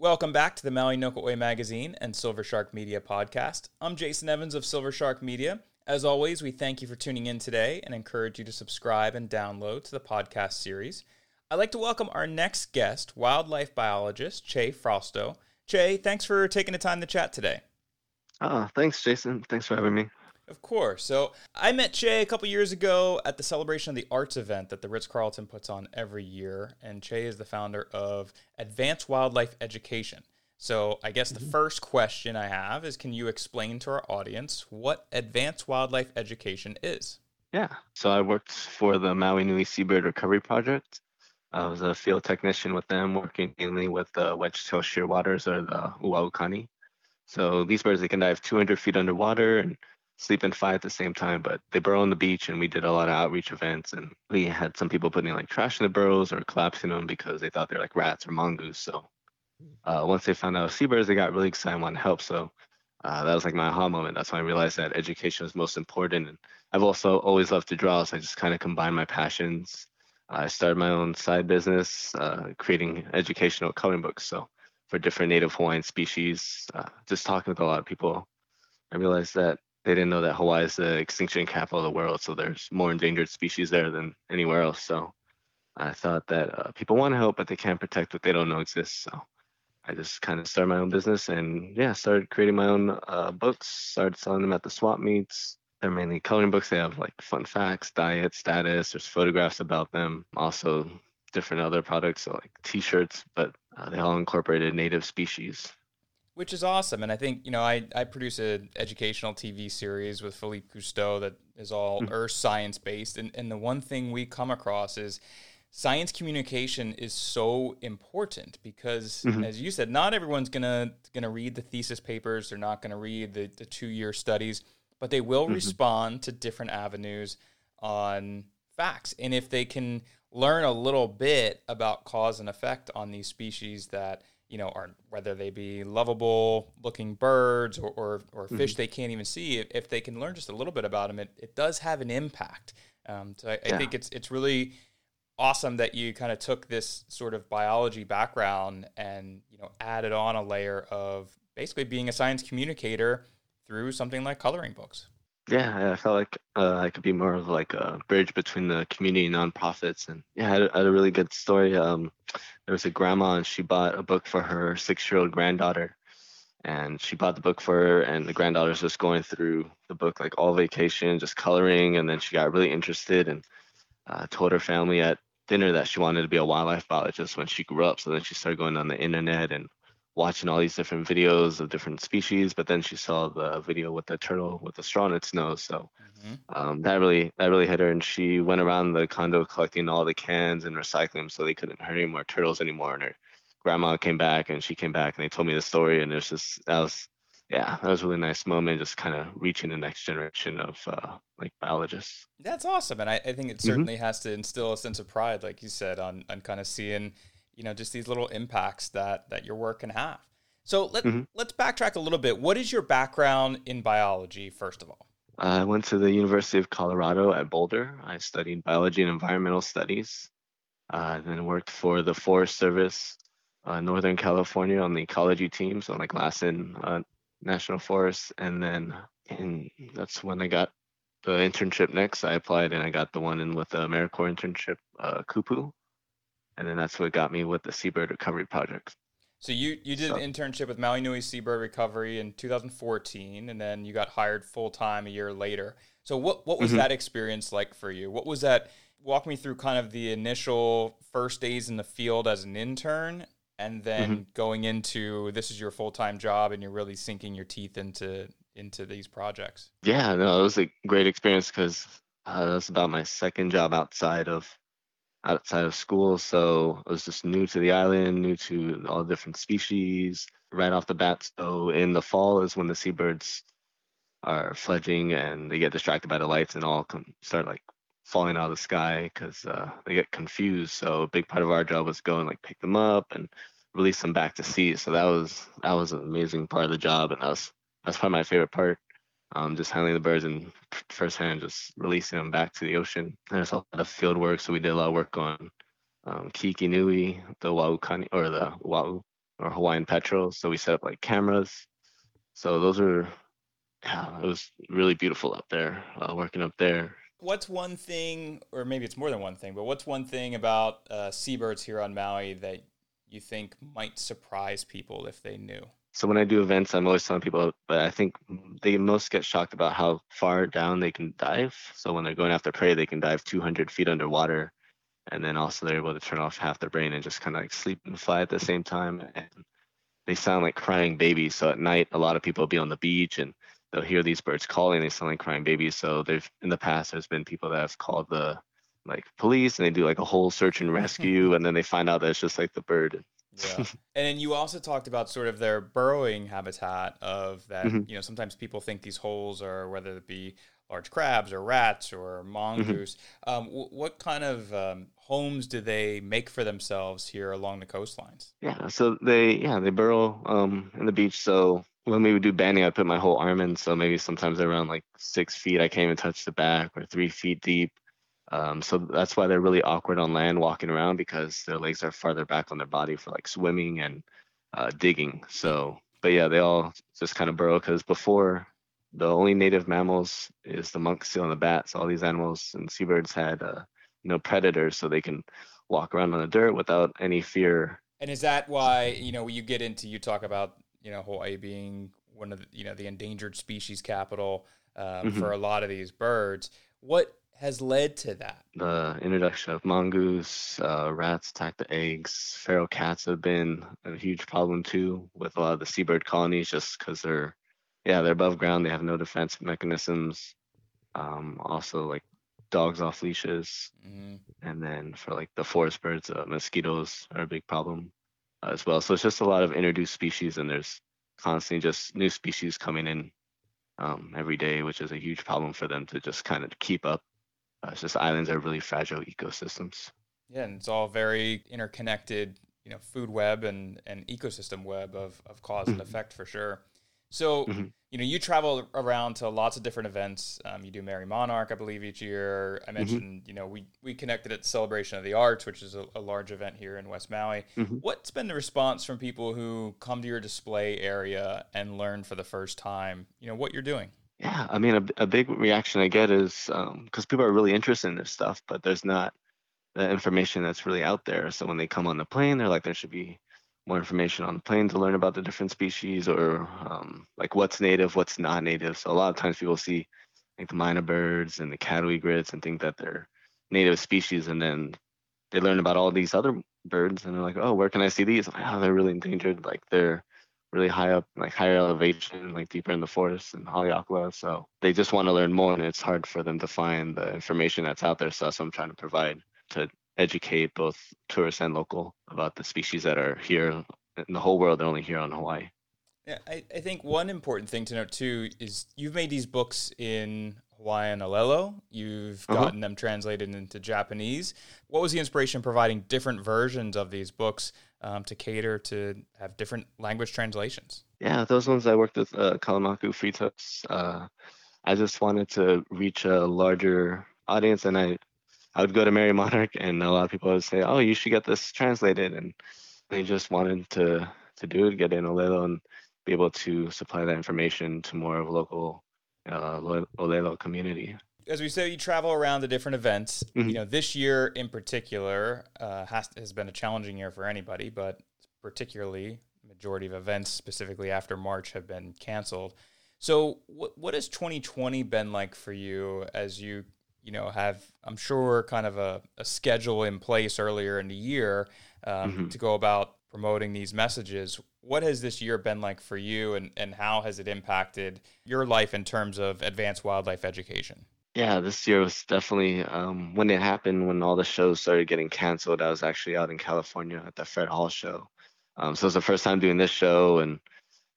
Welcome back to the Maui No Ka Oi magazine and SilverShark Media podcast. I'm Jason Evans of SilverShark Media. As always, we thank you for tuning in today and encourage you to subscribe and download to the podcast series. I'd like to welcome our next guest, wildlife biologist Che Frausto. Che, thanks for taking the time to chat today. Oh, thanks, Jason. Thanks for having me. Of course. So I met Che a couple years ago at the celebration of the arts event that the Ritz Carlton puts on every year. And Che is the founder of Advance Wildlife Education. So I guess the mm-hmm. first question I have is can you explain to our audience what Advance Wildlife Education is? Yeah. So I worked for the Maui Nui Seabird Recovery Project. I was a field technician with them, working mainly with the wedge-tail shearwaters or the uaukani. So these birds, they can dive 200 feet underwater and sleep and fly at the same time, but they burrow on the beach and we did a lot of outreach events and we had some people putting like trash in the burrows or collapsing them because they thought they're like rats or mongoose. So uh, once they found out seabirds, they got really excited and wanted to help. So uh, that was like my aha moment. That's when I realized that education was most important. And I've also always loved to draw, so I just kind of combined my passions. I started my own side business, uh, creating educational coloring books. So for different native Hawaiian species, uh, just talking with a lot of people, I realized that they didn't know that Hawaii is the extinction capital of the world, so there's more endangered species there than anywhere else. So I thought that uh, people want to help, but they can't protect what they don't know exists. So I just kind of started my own business and yeah, started creating my own uh, books. Started selling them at the swap meets. They're mainly coloring books. They have like fun facts, diet, status. There's photographs about them. Also different other products so like T-shirts, but uh, they all incorporated native species which is awesome. And I think you know I I produce an educational TV series with Philippe Cousteau that is all mm-hmm. earth science based, and and the one thing we come across is science communication is so important because mm-hmm. as you said not everyone's gonna gonna read the thesis papers they're not gonna read the, the two year studies but they will mm-hmm. respond to different avenues on facts and if they can learn a little bit about cause and effect on these species that you know, are whether they be lovable looking birds or, or, or mm-hmm. fish they can't even see, if, if, they can learn just a little bit about them, it, it does have an impact. Um, so I, yeah. I, think it's it's really awesome that you kind of took this sort of biology background and you know added on a layer of basically being a science communicator through something like coloring books. Yeah, I felt like uh, I could be more of like a bridge between the community and nonprofits, and yeah, I had, I had a really good story. Um, there was a grandma, and she bought a book for her six-year-old granddaughter, and she bought the book for her, and the granddaughter's just going through the book like all vacation, just coloring, and then she got really interested and uh, told her family at dinner that she wanted to be a wildlife biologist when she grew up. So then she started going on the internet and watching all these different videos of different species, but then she saw the video with the turtle with the straw in its nose. So mm-hmm. um, that really that really hit her, and she went around the condo collecting all the cans and recycling them so they couldn't hurt any more turtles anymore. And her grandma came back, and she came back, and they told me the story, and it's just that was yeah, that was a really nice moment, just kind of reaching the next generation of uh, like biologists. That's awesome, and I, I think it mm-hmm. certainly mm-hmm. has to instill a sense of pride, like you said, on on kind of seeing you know just these little impacts that that your work can have. So let mm-hmm. let's backtrack a little bit. What is your background in biology, first of all? I went to the University of Colorado at Boulder. I studied biology and environmental studies. Uh, then worked for the Forest Service, uh, Northern California on the ecology team, so like Lassen uh, National Forest. And then in, that's when I got the internship next. I applied and I got the one in with the AmeriCorps internship, uh, Kupu and then that's what got me with the Seabird Recovery Project. So you you did so. an internship with Maui Nui Seabird Recovery in 2014, and then you got hired full time a year later. So what what was mm-hmm. that experience like for you? What was that? Walk me through kind of the initial first days in the field as an intern, and then mm-hmm. going into this is your full time job, and you're really sinking your teeth into into these projects. Yeah, no, it was a great experience because uh, that was about my second job outside of outside of school. So I was just new to the island, new to all different species right off the bat. So in the fall is when the seabirds are fledging and they get distracted by the lights and all come, start like falling out of the sky because uh, they get confused. So a big part of our job was go and like pick them up and release them back to sea. So that was that was an amazing part of the job, and that was that's probably my favorite part um, just handling the birds and firsthand just releasing them back to the ocean. There's a lot of field work, so we did a lot of work on um, Keiki Nui, the Waukani or the Wau, or Hawaiian Petrel. So we set up like cameras. So those are, yeah, it was really beautiful up there, uh, working up there. What's one thing, or maybe it's more than one thing, but what's one thing about uh, seabirds here on Maui that you think might surprise people if they knew? So when I do events, I'm always telling people, but I think they most get shocked about how far down they can dive. So when they're going after prey, they can dive 200 feet underwater, and then also they're able to turn off half their brain and just kind of like sleep and fly at the same time. And they sound like crying babies. So at night, a lot of people will be on the beach and they'll hear these birds calling. They sound like crying babies. So there's in the past, there's been people that have called the like police and they do like a whole search and rescue, and then they find out that it's just like the bird yeah. and then you also talked about sort of their burrowing habitat of that, mm-hmm. you know, sometimes people think these holes are whether it be large crabs or rats or mongoose. Mm-hmm. Um, w- what kind of um, homes do they make for themselves here along the coastlines? Yeah, so they yeah they burrow um, in the beach. So when we would do banding, I'd put my whole arm in. So maybe sometimes around like six feet, I can't even touch the back, or three feet deep. Um, so that's why they're really awkward on land walking around because their legs are farther back on their body for like swimming and uh, digging. So, but yeah, they all just kind of burrow because before the only native mammals is the monk seal and the bats. All these animals and seabirds had uh, you know predators, so they can walk around on the dirt without any fear. And is that why you know when you get into you talk about you know Hawaii being one of the you know the endangered species capital um, mm-hmm. for a lot of these birds? What has led to that? The introduction of mongoose, uh, rats attack the eggs. Feral cats have been a huge problem too with a lot of the seabird colonies, just because they're, yeah, they're above ground. They have no defense mechanisms. Um, also, like dogs off leashes, mm-hmm. and then for like the forest birds, uh, mosquitoes are a big problem uh, as well. So it's just a lot of introduced species, and there's constantly just new species coming in um, every day, which is a huge problem for them to just kind of keep up uh, it's just islands are really fragile ecosystems. Yeah, and it's all very interconnected, you know, food web and, and ecosystem web of, of because mm-hmm. and effect for sure. So, mm-hmm. you know, you travel around to lots of different events. Um, you do Merrie Monarch, I believe, each year. I mm-hmm. mentioned, mm-hmm. you know, we, we connected at Celebration of the Arts, which is a, a large event here in West Maui. Mm-hmm. What's been the response from people who come to your display area and learn for the first time, you know, what you're doing? Yeah, I mean, a, a big reaction I get is because um, people are really interested in this stuff, but there's not the information that's really out there. So when they come on the plane, they're like, there should be more information on the plane to learn about the different species or um, like what's native, what's not native. So a lot of times people see like the myna birds and the cattle egrets and think that they're native species, and then they learn about all these other birds and they're like, oh, where can I see these? Like, oh, they're really endangered. Like they're really high up, like higher elevation, like deeper in the forest in Haleakala. So they just want to learn more, and it's hard for them to find the information that's out there. So that's what I'm trying to provide to educate both tourists and local about the species that are here in the whole world. They're only here on Hawaii. Yeah, I, I think one important thing to note too is you've made these books in Hawaiian Olelo. You've uh-huh. gotten uh-huh. them translated into Japanese. What was the inspiration providing different versions of these books um, to cater to have different language translations? Yeah, those ones I worked with uh, Kalamaku Free Uh, I just wanted to reach a larger audience, and I I would go to Merrie Monarch, and a lot of people would say, "Oh, you should get this translated," and they just wanted to to do it, get in Olelo, and be able to supply that information to more of local uh, Olelo community as we say, you travel around to different events. Mm-hmm. You know, this year in particular uh, has has been a challenging year for anybody, but particularly majority of events, specifically after March, have been canceled. So, what what has 2020 been like for you as you you know have I'm sure kind of a, a schedule in place earlier in the year um, mm-hmm. to go about promoting these messages. What has this year been like for you, and, and how has it impacted your life in terms of advanced wildlife education? Yeah, this year was definitely um, when it happened. When all the shows started getting canceled, I was actually out in California at the Fred Hall show. Um, so it was the first time doing this show, and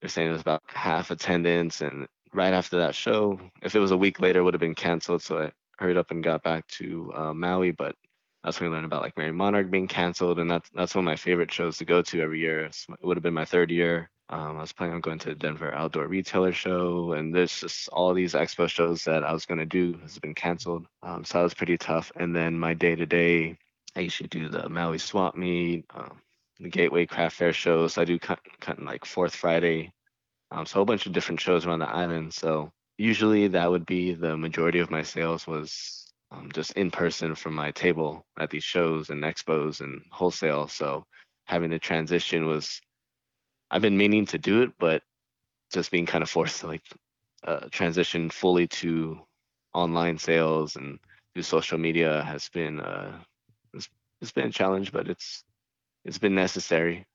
they're saying it was about half attendance. And right after that show, if it was a week later, would have been canceled. So I hurried up and got back to uh, Maui. But that's when we learned about like Merrie Monarch being canceled, and that's that's one of my favorite shows to go to every year. It would have been my third year. Um, I was planning on going to the Denver Outdoor Retailer Show, and there's just all these expo shows that I was going to do has been canceled. Um, so that was pretty tough. And then my day to day, I usually do the Maui Swap Meet, um, the Gateway Craft Fair shows. I do cut, cut like Fourth Friday, um, so a whole bunch of different shows around the island. So usually that would be the majority of my sales was um, just in person from my table at these shows and expos and wholesale. So having the transition was, I've been meaning to do it, but just being kind of forced to like uh, transition fully to online sales and do social media has been uh, it's, it's been a challenge, but it's it's been necessary.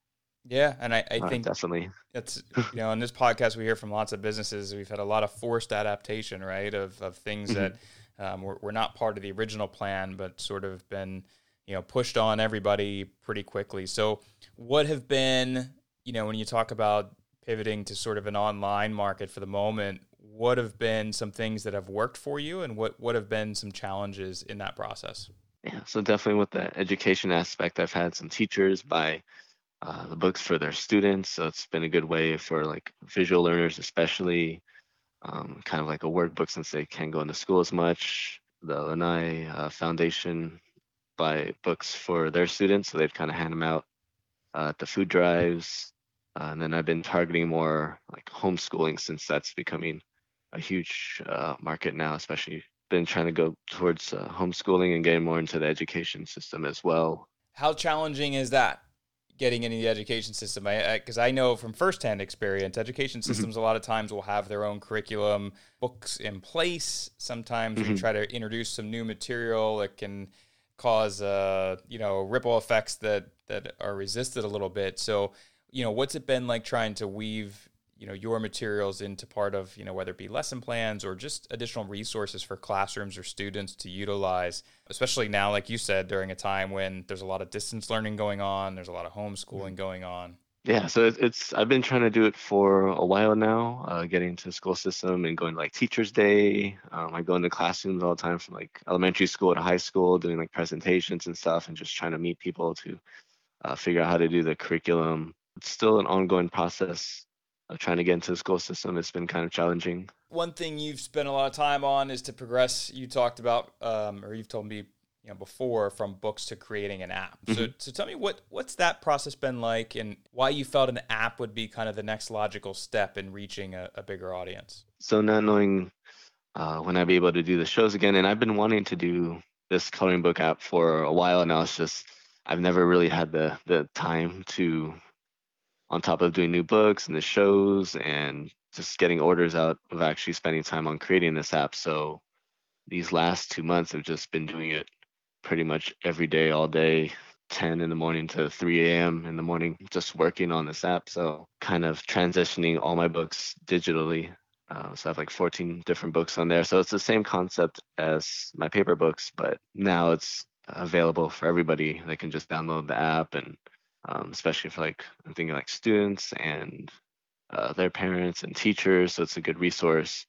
Yeah, and I, I uh, think definitely that's you know in this podcast we hear from lots of businesses we've had a lot of forced adaptation, right? Of of things mm-hmm. that um, were, were not part of the original plan, but sort of been you know pushed on everybody pretty quickly. So, what have been you know when you talk about pivoting to sort of an online market for the moment, what have been some things that have worked for you, and what what have been some challenges in that process? Yeah, so definitely with the education aspect, I've had some teachers buy uh, the books for their students, so it's been a good way for like visual learners, especially um, kind of like a workbook since they can't go into school as much. The Lanai uh, Foundation buy books for their students, so they'd kind of hand them out uh, at the food drives. Uh, and then I've been targeting more like homeschooling since that's becoming a huge uh, market now, especially been trying to go towards uh, homeschooling and getting more into the education system as well. How challenging is that? Getting into the education system, because I, I, I, know from firsthand experience, education mm-hmm. systems mm-hmm. a lot of times will have their own curriculum books in place. Sometimes mm-hmm. we try to introduce some new material that can cause, uh, you know, ripple effects that that are resisted a little bit. So, you know, what's it been like trying to weave you know your materials into part of you know whether it be lesson plans or just additional resources for classrooms or students to utilize especially now like you said during a time when there's a lot of distance learning going on there's a lot of homeschooling mm-hmm. going on? Yeah so it's i've been trying to do it for a while now uh, getting into the school system and going to like teachers day. Um, i go into classrooms all the time from like elementary school to high school doing like presentations and stuff and just trying to meet people to uh, figure out how to do the curriculum it's still an ongoing process of trying to get into the school system It's been kind of challenging. One thing you've spent a lot of time on is to progress. You talked about, um, or you've told me, you know, before from books to creating an app. Mm-hmm. So, so tell me what what's that process been like, and why you felt an app would be kind of the next logical step in reaching a, a bigger audience. So not knowing uh, when I'd be able to do the shows again, and I've been wanting to do this coloring book app for a while now. It's just I've never really had the the time to on top of doing new books and the shows and just getting orders out of actually spending time on creating this app. So these last two months have just been doing it pretty much every day, all day, 10 in the morning to 3 a.m. in the morning, just working on this app. So kind of transitioning all my books digitally. Uh, so I have like 14 different books on there. So it's the same concept as my paper books, but now it's available for everybody. They can just download the app and um, especially for like I'm thinking like students and uh, their parents and teachers. So it's a good resource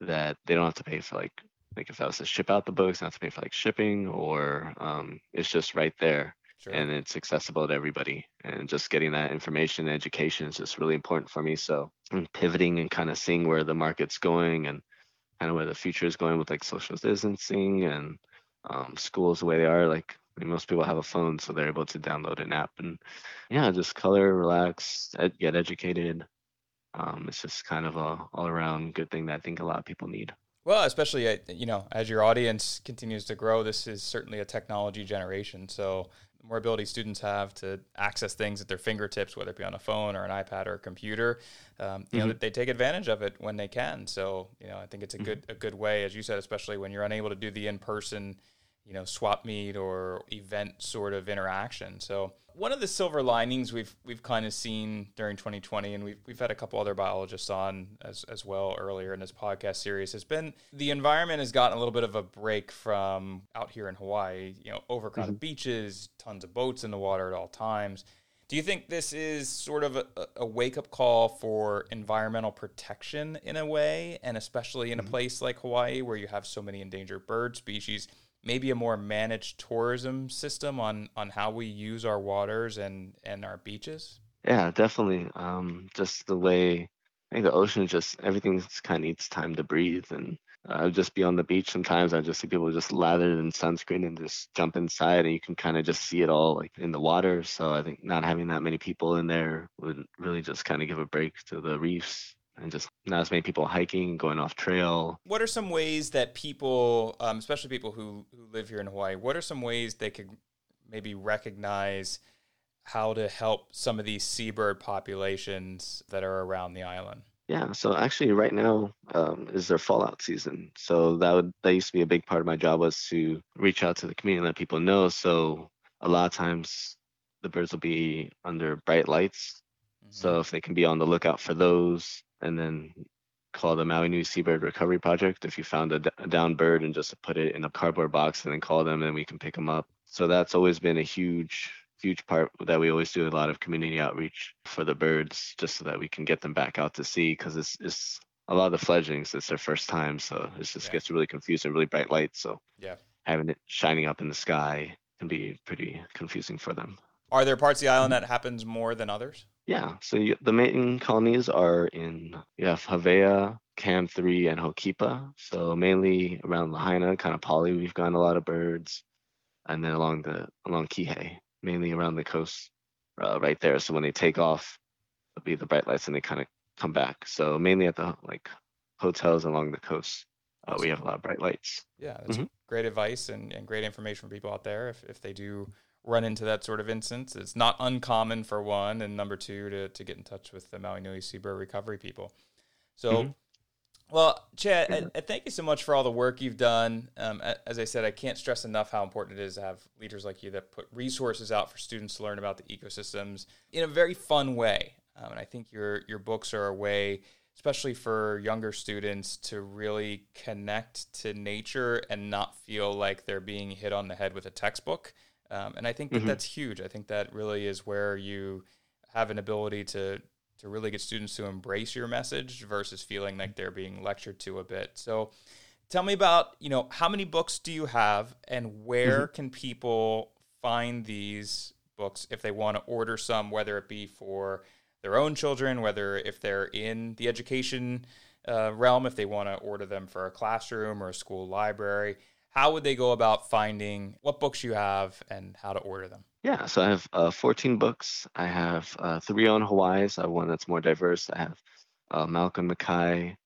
that they don't have to pay for like like if I was to ship out the books, not to pay for like shipping or um, it's just right there sure. and it's accessible to everybody. And just getting that information and education is just really important for me. So I'm pivoting and kind of seeing where the market's going and kind of where the future is going with like social distancing and um, schools the way they are. Like mean, most people have a phone, so they're able to download an app and yeah, just color, relax, ed- get educated. Um, it's just kind of a all around good thing that I think a lot of people need. Well, especially uh, you know, as your audience continues to grow, this is certainly a technology generation. So the more ability students have to access things at their fingertips, whether it be on a phone or an iPad or a computer, um, you mm-hmm. know, they take advantage of it when they can. So you know, I think it's a mm-hmm. good a good way, as you said, especially when you're unable to do the in person you know swap meet or event sort of interaction. So one of the silver linings we've we've kind of seen during 2020, and we've we've had a couple other biologists on as as well earlier in this podcast series, has been the environment has gotten a little bit of a break from out here in Hawaii. You know, overcrowded mm-hmm. beaches, tons of boats in the water at all times. Do you think this is sort of a, a wake up call for environmental protection in a way, and especially in mm-hmm. a place like Hawaii where you have so many endangered bird species? Maybe a more managed tourism system on on how we use our waters and and our beaches? Yeah, definitely. Um, just the way I think the ocean just everything kind of needs time to breathe, and I would just be on the beach sometimes. I just see people just lathered in sunscreen and just jump inside, and you can kind of just see it all like in the water. So I think not having that many people in there would really just kind of give a break to the reefs and just not as many people hiking, going off trail. What are some ways that people, um, especially people who, who live here in Hawaii, what are some ways they could maybe recognize how to help some of these seabird populations that are around the island? Yeah, so actually, right now um, is their fallout season. So that would that used to be a big part of my job was to reach out to the community and let people know. So a lot of times the birds will be under bright lights. Mm-hmm. So if they can be on the lookout for those, and then call the Maui Nui Seabird Recovery Project. If you found a, d- a down bird and just put it in a cardboard box and then call them, and we can pick them up. So that's always been a huge huge part that we always do a lot of community outreach for the birds just so that we can get them back out to sea because it's, it's a lot of the fledglings it's their first time so it just yeah. gets really confusing really bright lights so yeah having it shining up in the sky can be pretty confusing for them are there parts of the island that happens more than others yeah so you, the main colonies are in you have Havea, Cam 3 and Hookipa so mainly around Lahaina kind of Pali we've gotten a lot of birds and then along the along Kihei mainly around the coast uh, right there. So when they take off, it'll be the bright lights and they kind of come back. So mainly at the like hotels along the coast, uh, we have a lot of bright lights. Yeah, that's mm-hmm. great advice and, and great information for people out there if, if they do run into that sort of instance. It's not uncommon for one, and number two, to, to get in touch with the Maui Nui Seabird recovery people. So mm-hmm. Well, Chad, I, I thank you so much for all the work you've done. Um, as I said, I can't stress enough how important it is to have leaders like you that put resources out for students to learn about the ecosystems in a very fun way. Um, and I think your your books are a way, especially for younger students, to really connect to nature and not feel like they're being hit on the head with a textbook. Um, and I think that mm-hmm. that's huge. I think that really is where you have an ability to to really get students to embrace your message versus feeling like they're being lectured to a bit. So tell me about, you know, how many books do you have and where mm-hmm. can people find these books if they want to order some, whether it be for their own children, whether if they're in the education uh, realm, if they want to order them for a classroom or a school library. How would they go about finding what books you have and how to order them? Yeah, so I have uh, 14 books. I have uh, three on Hawaii, so I have one that's more diverse. I have uh, Malcolm Mackay.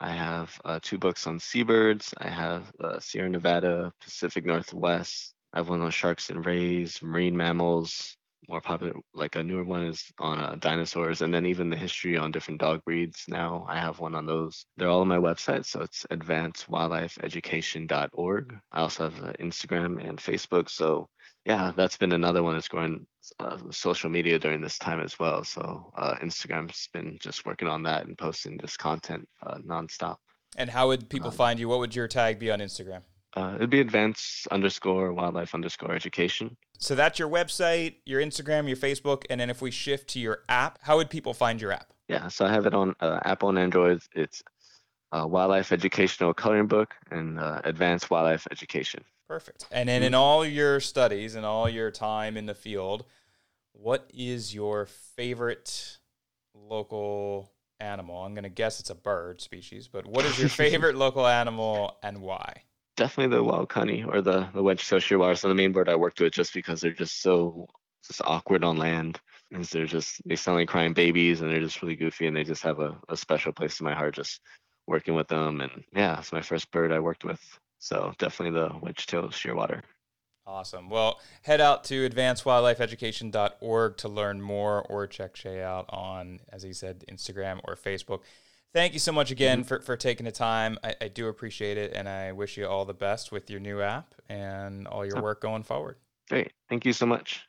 I have uh, two books on seabirds. I have uh, Sierra Nevada, Pacific Northwest. I have one on sharks and rays, marine mammals. More popular, like a newer one is on uh, dinosaurs, and then even the history on different dog breeds. Now I have one on those. They're all on my website, so it's advancedwildlifeeducation.org. I also have Instagram and Facebook, so yeah, that's been another one that's growing uh, social media during this time as well. So uh, Instagram's been just working on that and posting this content uh, nonstop. And how would people um, find you? What would your tag be on Instagram? Uh, it'd be advanced underscore wildlife underscore education. So that's your website, your Instagram, your Facebook, and then if we shift to your app, how would people find your app? Yeah, so I have it on uh, Apple and Android. It's uh, wildlife educational coloring book and uh, advanced wildlife education. Perfect. And then in all your studies and all your time in the field, what is your favorite local animal? I'm going to guess it's a bird species, but what is your favorite local animal and why? Definitely the waukani or the, the wedge-tailed shearwater. So the main bird I worked with just because they're just so just awkward on land. And they're just, they sound like crying babies and they're just really goofy and they just have a, a special place in my heart just working with them. And yeah, it's my first bird I worked with so definitely the wedge-tail shearwater. Awesome. Well, head out to advancedwildlifeeducation.org to learn more or check Che out on, as he said, Instagram or Facebook. Thank you so much again mm-hmm. for, for taking the time. I, I, do appreciate it, and I wish you all the best with your new app and all your oh. work going forward. Great. Thank you so much.